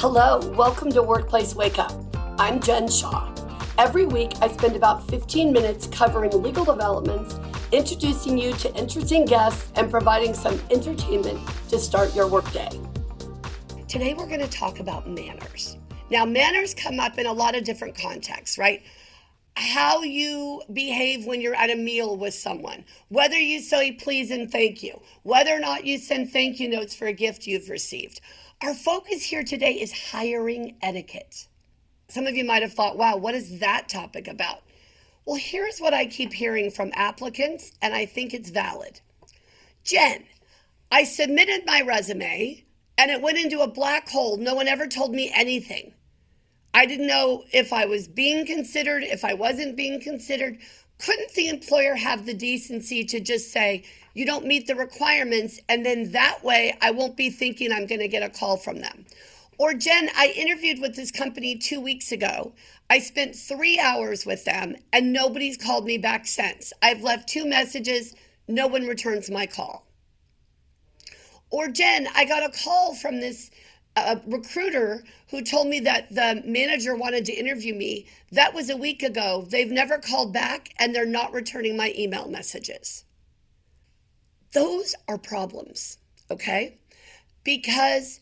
Hello, welcome to Workplace Wake Up. I'm Jen Shaw. Every week, I spend about 15 minutes covering legal developments, introducing you to interesting guests, and providing some entertainment to start your workday. Today, we're going to talk about manners. Now, manners come up in a lot of different contexts, right? How you behave when you're at a meal with someone, whether you say please and thank you, whether or not you send thank you notes for a gift you've received. Our focus here today is hiring etiquette. Some of you might have thought, wow, what is that topic about? Well, here's what I keep hearing from applicants, and I think it's valid. Jen, I submitted my resume and it went into a black hole. No one ever told me anything. I didn't know if I was being considered, if I wasn't being considered. Couldn't the employer have the decency to just say, you don't meet the requirements, and then that way I won't be thinking I'm going to get a call from them? Or, Jen, I interviewed with this company two weeks ago. I spent three hours with them and nobody's called me back since. I've left two messages, no one returns my call. Or, Jen, I got a call from this uh, recruiter who told me that the manager wanted to interview me. That was a week ago. They've never called back and they're not returning my email messages. Those are problems, okay? Because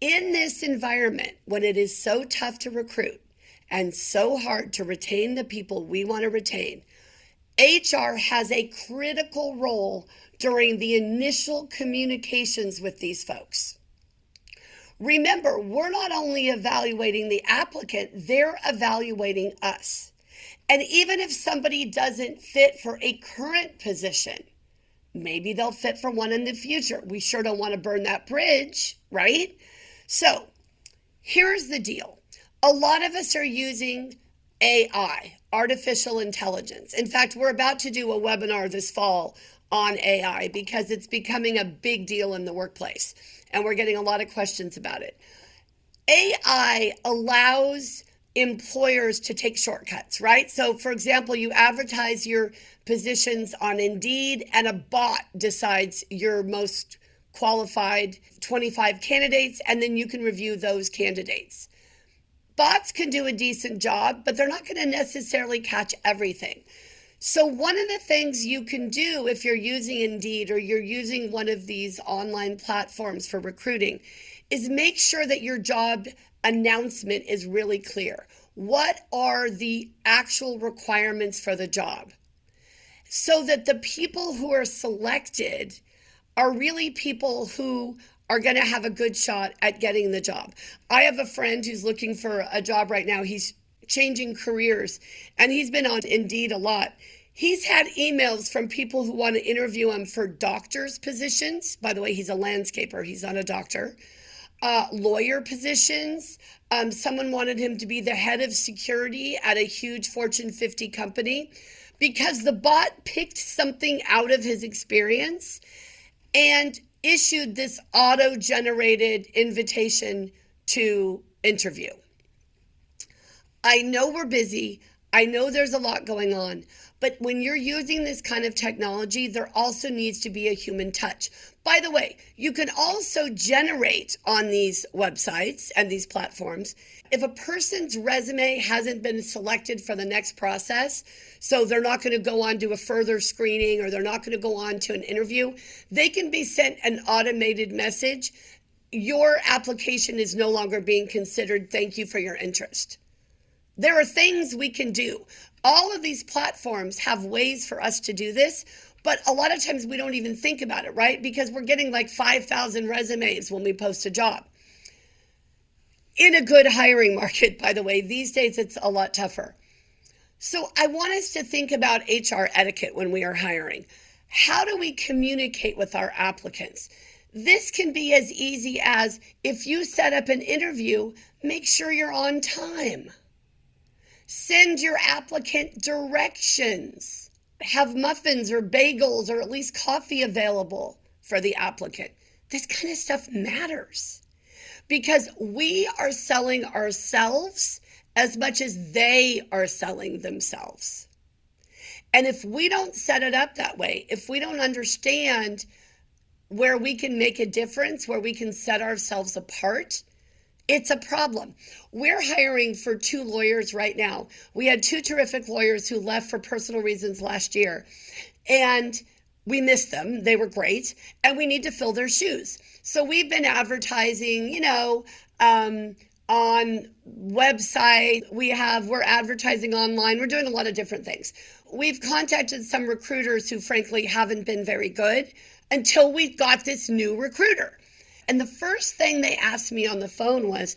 in this environment, when it is so tough to recruit and so hard to retain the people we want to retain, HR has a critical role during the initial communications with these folks. Remember, we're not only evaluating the applicant, they're evaluating us. And even if somebody doesn't fit for a current position, maybe they'll fit for one in the future. We sure don't want to burn that bridge, right? So here's the deal a lot of us are using AI, artificial intelligence. In fact, we're about to do a webinar this fall on AI because it's becoming a big deal in the workplace and we're getting a lot of questions about it. AI allows employers to take shortcuts, right? So, for example, you advertise your positions on Indeed and a bot decides your most qualified 25 candidates, and then you can review those candidates. Bots can do a decent job, but they're not going to necessarily catch everything. So, one of the things you can do if you're using Indeed or you're using one of these online platforms for recruiting is make sure that your job announcement is really clear. What are the actual requirements for the job? So that the people who are selected are really people who are going to have a good shot at getting the job. I have a friend who's looking for a job right now. He's changing careers and he's been on Indeed a lot. He's had emails from people who want to interview him for doctor's positions. By the way, he's a landscaper, he's not a doctor. Uh, lawyer positions. Um, someone wanted him to be the head of security at a huge Fortune 50 company because the bot picked something out of his experience and issued this auto generated invitation to interview. I know we're busy. I know there's a lot going on, but when you're using this kind of technology, there also needs to be a human touch. By the way, you can also generate on these websites and these platforms if a person's resume hasn't been selected for the next process, so they're not going to go on to a further screening or they're not going to go on to an interview, they can be sent an automated message. Your application is no longer being considered. Thank you for your interest. There are things we can do. All of these platforms have ways for us to do this, but a lot of times we don't even think about it, right? Because we're getting like 5,000 resumes when we post a job in a good hiring market, by the way. These days, it's a lot tougher. So, I want us to think about HR etiquette when we are hiring. How do we communicate with our applicants? This can be as easy as if you set up an interview, make sure you're on time. Send your applicant directions. Have muffins or bagels or at least coffee available for the applicant. This kind of stuff matters because we are selling ourselves as much as they are selling themselves. And if we don't set it up that way, if we don't understand where we can make a difference, where we can set ourselves apart, it's a problem. We're hiring for two lawyers right now. We had two terrific lawyers who left for personal reasons last year. And we missed them. They were great. And we need to fill their shoes. So we've been advertising, you know, um, on website we have we're advertising online we're doing a lot of different things we've contacted some recruiters who frankly haven't been very good until we got this new recruiter and the first thing they asked me on the phone was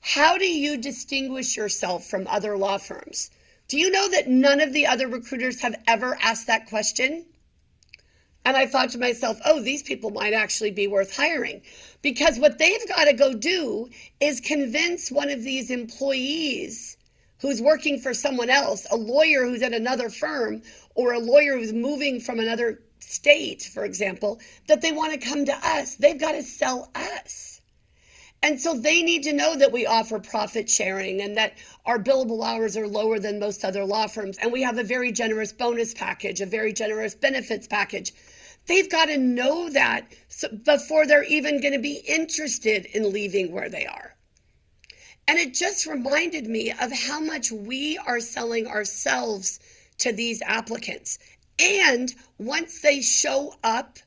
how do you distinguish yourself from other law firms do you know that none of the other recruiters have ever asked that question and I thought to myself, oh, these people might actually be worth hiring. Because what they've got to go do is convince one of these employees who's working for someone else, a lawyer who's at another firm, or a lawyer who's moving from another state, for example, that they want to come to us. They've got to sell us. And so they need to know that we offer profit sharing and that our billable hours are lower than most other law firms. And we have a very generous bonus package, a very generous benefits package. They've got to know that before they're even going to be interested in leaving where they are. And it just reminded me of how much we are selling ourselves to these applicants. And once they show up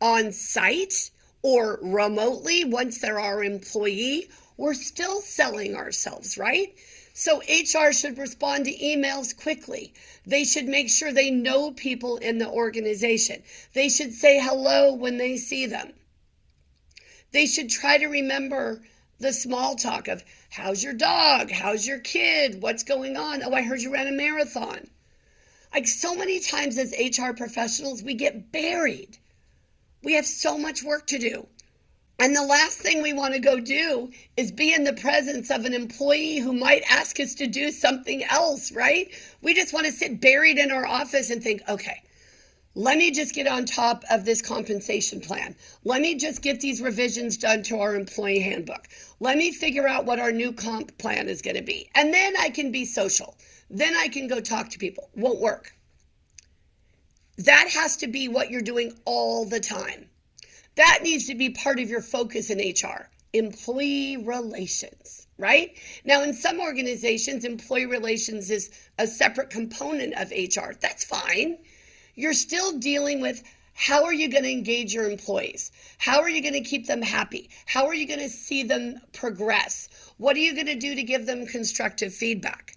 on site, or remotely once they're our employee, we're still selling ourselves, right? So HR should respond to emails quickly. They should make sure they know people in the organization. They should say hello when they see them. They should try to remember the small talk of how's your dog? How's your kid? What's going on? Oh, I heard you ran a marathon. Like so many times as HR professionals, we get buried we have so much work to do. And the last thing we want to go do is be in the presence of an employee who might ask us to do something else, right? We just want to sit buried in our office and think, okay, let me just get on top of this compensation plan. Let me just get these revisions done to our employee handbook. Let me figure out what our new comp plan is going to be. And then I can be social. Then I can go talk to people. Won't work. That has to be what you're doing all the time. That needs to be part of your focus in HR employee relations, right? Now, in some organizations, employee relations is a separate component of HR. That's fine. You're still dealing with how are you going to engage your employees? How are you going to keep them happy? How are you going to see them progress? What are you going to do to give them constructive feedback?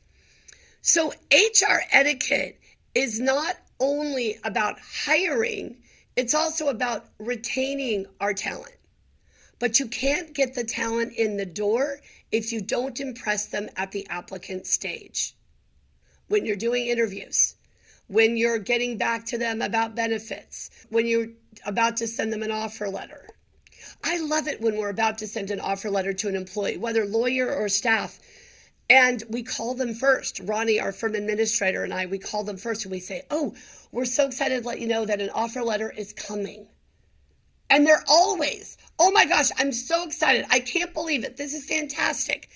So, HR etiquette is not only about hiring, it's also about retaining our talent. But you can't get the talent in the door if you don't impress them at the applicant stage. When you're doing interviews, when you're getting back to them about benefits, when you're about to send them an offer letter. I love it when we're about to send an offer letter to an employee, whether lawyer or staff, and we call them first. Ronnie, our firm administrator, and I, we call them first and we say, Oh, we're so excited to let you know that an offer letter is coming. And they're always, Oh my gosh, I'm so excited. I can't believe it. This is fantastic.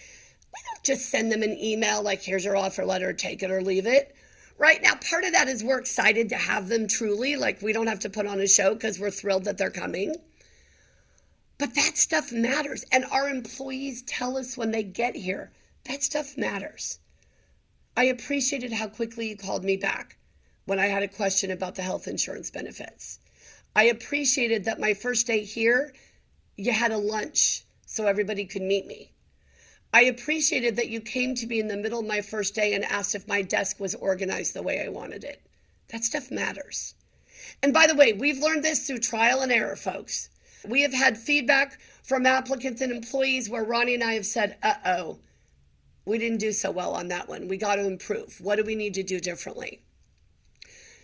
We don't just send them an email like, Here's your offer letter, take it or leave it. Right now, part of that is we're excited to have them truly. Like, we don't have to put on a show because we're thrilled that they're coming. But that stuff matters. And our employees tell us when they get here that stuff matters. I appreciated how quickly you called me back when I had a question about the health insurance benefits. I appreciated that my first day here, you had a lunch so everybody could meet me. I appreciated that you came to me in the middle of my first day and asked if my desk was organized the way I wanted it. That stuff matters. And by the way, we've learned this through trial and error, folks. We have had feedback from applicants and employees where Ronnie and I have said, uh oh, we didn't do so well on that one. We got to improve. What do we need to do differently?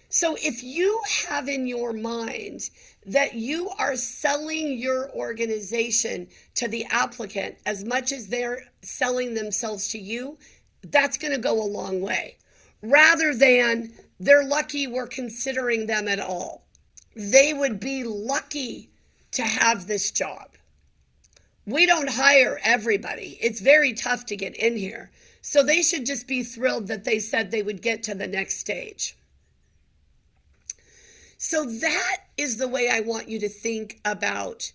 So, if you have in your mind that you are selling your organization to the applicant as much as they're selling themselves to you, that's going to go a long way. Rather than they're lucky we're considering them at all. They would be lucky to have this job we don't hire everybody. It's very tough to get in here. So they should just be thrilled that they said they would get to the next stage. So that is the way I want you to think about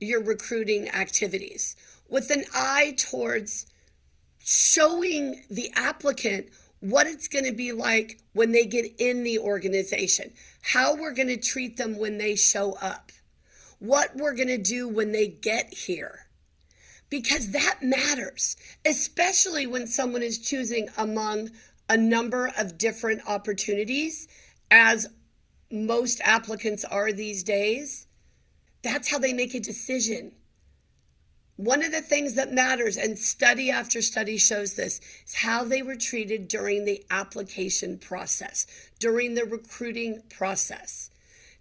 your recruiting activities. with an eye towards showing the applicant what it's going to be like when they get in the organization, how we're going to treat them when they show up, what we're going to do when they get here. Because that matters, especially when someone is choosing among a number of different opportunities, as most applicants are these days. That's how they make a decision. One of the things that matters, and study after study shows this, is how they were treated during the application process, during the recruiting process.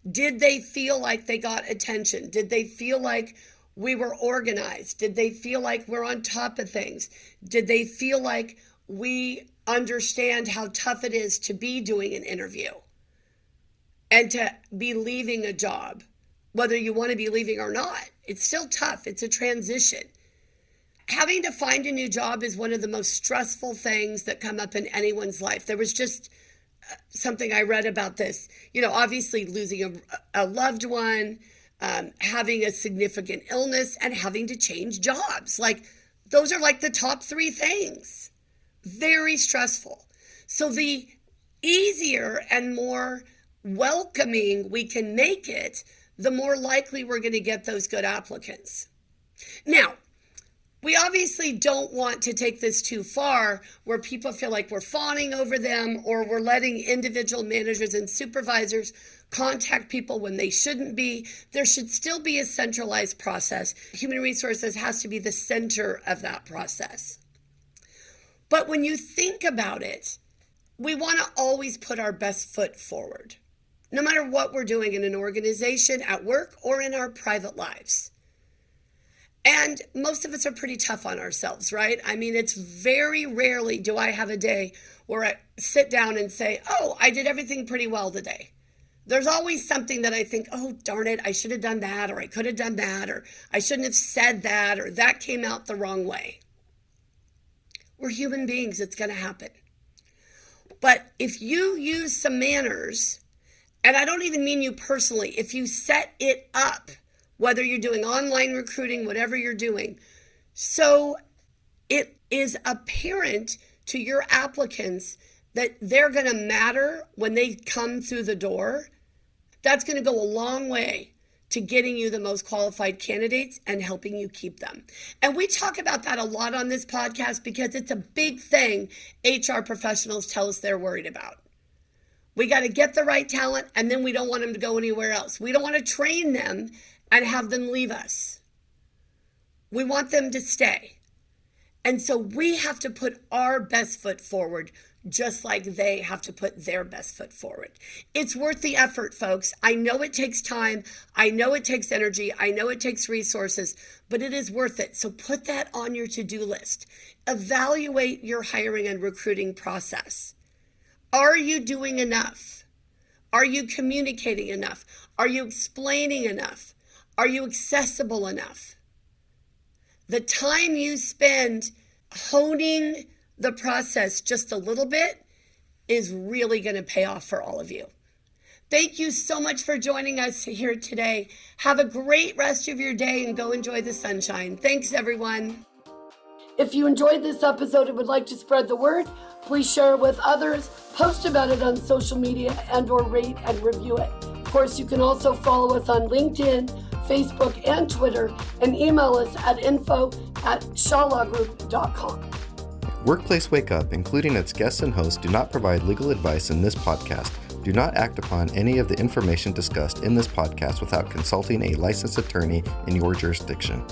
Did they feel like they got attention? Did they feel like we were organized? Did they feel like we're on top of things? Did they feel like we understand how tough it is to be doing an interview and to be leaving a job? whether you want to be leaving or not. It's still tough, it's a transition. Having to find a new job is one of the most stressful things that come up in anyone's life. There was just something I read about this. You know, obviously losing a, a loved one, um, having a significant illness, and having to change jobs. Like, those are like the top three things. Very stressful. So, the easier and more welcoming we can make it, the more likely we're going to get those good applicants. Now, we obviously don't want to take this too far where people feel like we're fawning over them or we're letting individual managers and supervisors contact people when they shouldn't be. There should still be a centralized process. Human resources has to be the center of that process. But when you think about it, we want to always put our best foot forward no matter what we're doing in an organization, at work, or in our private lives. And most of us are pretty tough on ourselves, right? I mean, it's very rarely do I have a day where I sit down and say, Oh, I did everything pretty well today. There's always something that I think, Oh, darn it, I should have done that, or I could have done that, or I shouldn't have said that, or that came out the wrong way. We're human beings, it's going to happen. But if you use some manners and I don't even mean you personally, if you set it up, whether you're doing online recruiting, whatever you're doing, so it is apparent to your applicants that they're going to matter when they come through the door, that's going to go a long way to getting you the most qualified candidates and helping you keep them. And we talk about that a lot on this podcast because it's a big thing HR professionals tell us they're worried about. We got to get the right talent, and then we don't want them to go anywhere else. We don't want to train them and have them leave us. We want them to stay. And so we have to put our best foot forward, just like they have to put their best foot forward. It's worth the effort, folks. I know it takes time. I know it takes energy. I know it takes resources, but it is worth it. So put that on your to do list. Evaluate your hiring and recruiting process. Are you doing enough? Are you communicating enough? Are you explaining enough? Are you accessible enough? The time you spend honing the process just a little bit is really going to pay off for all of you. Thank you so much for joining us here today. Have a great rest of your day and go enjoy the sunshine. Thanks, everyone. If you enjoyed this episode and would like to spread the word, please share it with others, post about it on social media, and or rate and review it. Of course, you can also follow us on LinkedIn, Facebook, and Twitter, and email us at info at shawlawgroup.com. Workplace Wake Up, including its guests and hosts, do not provide legal advice in this podcast. Do not act upon any of the information discussed in this podcast without consulting a licensed attorney in your jurisdiction.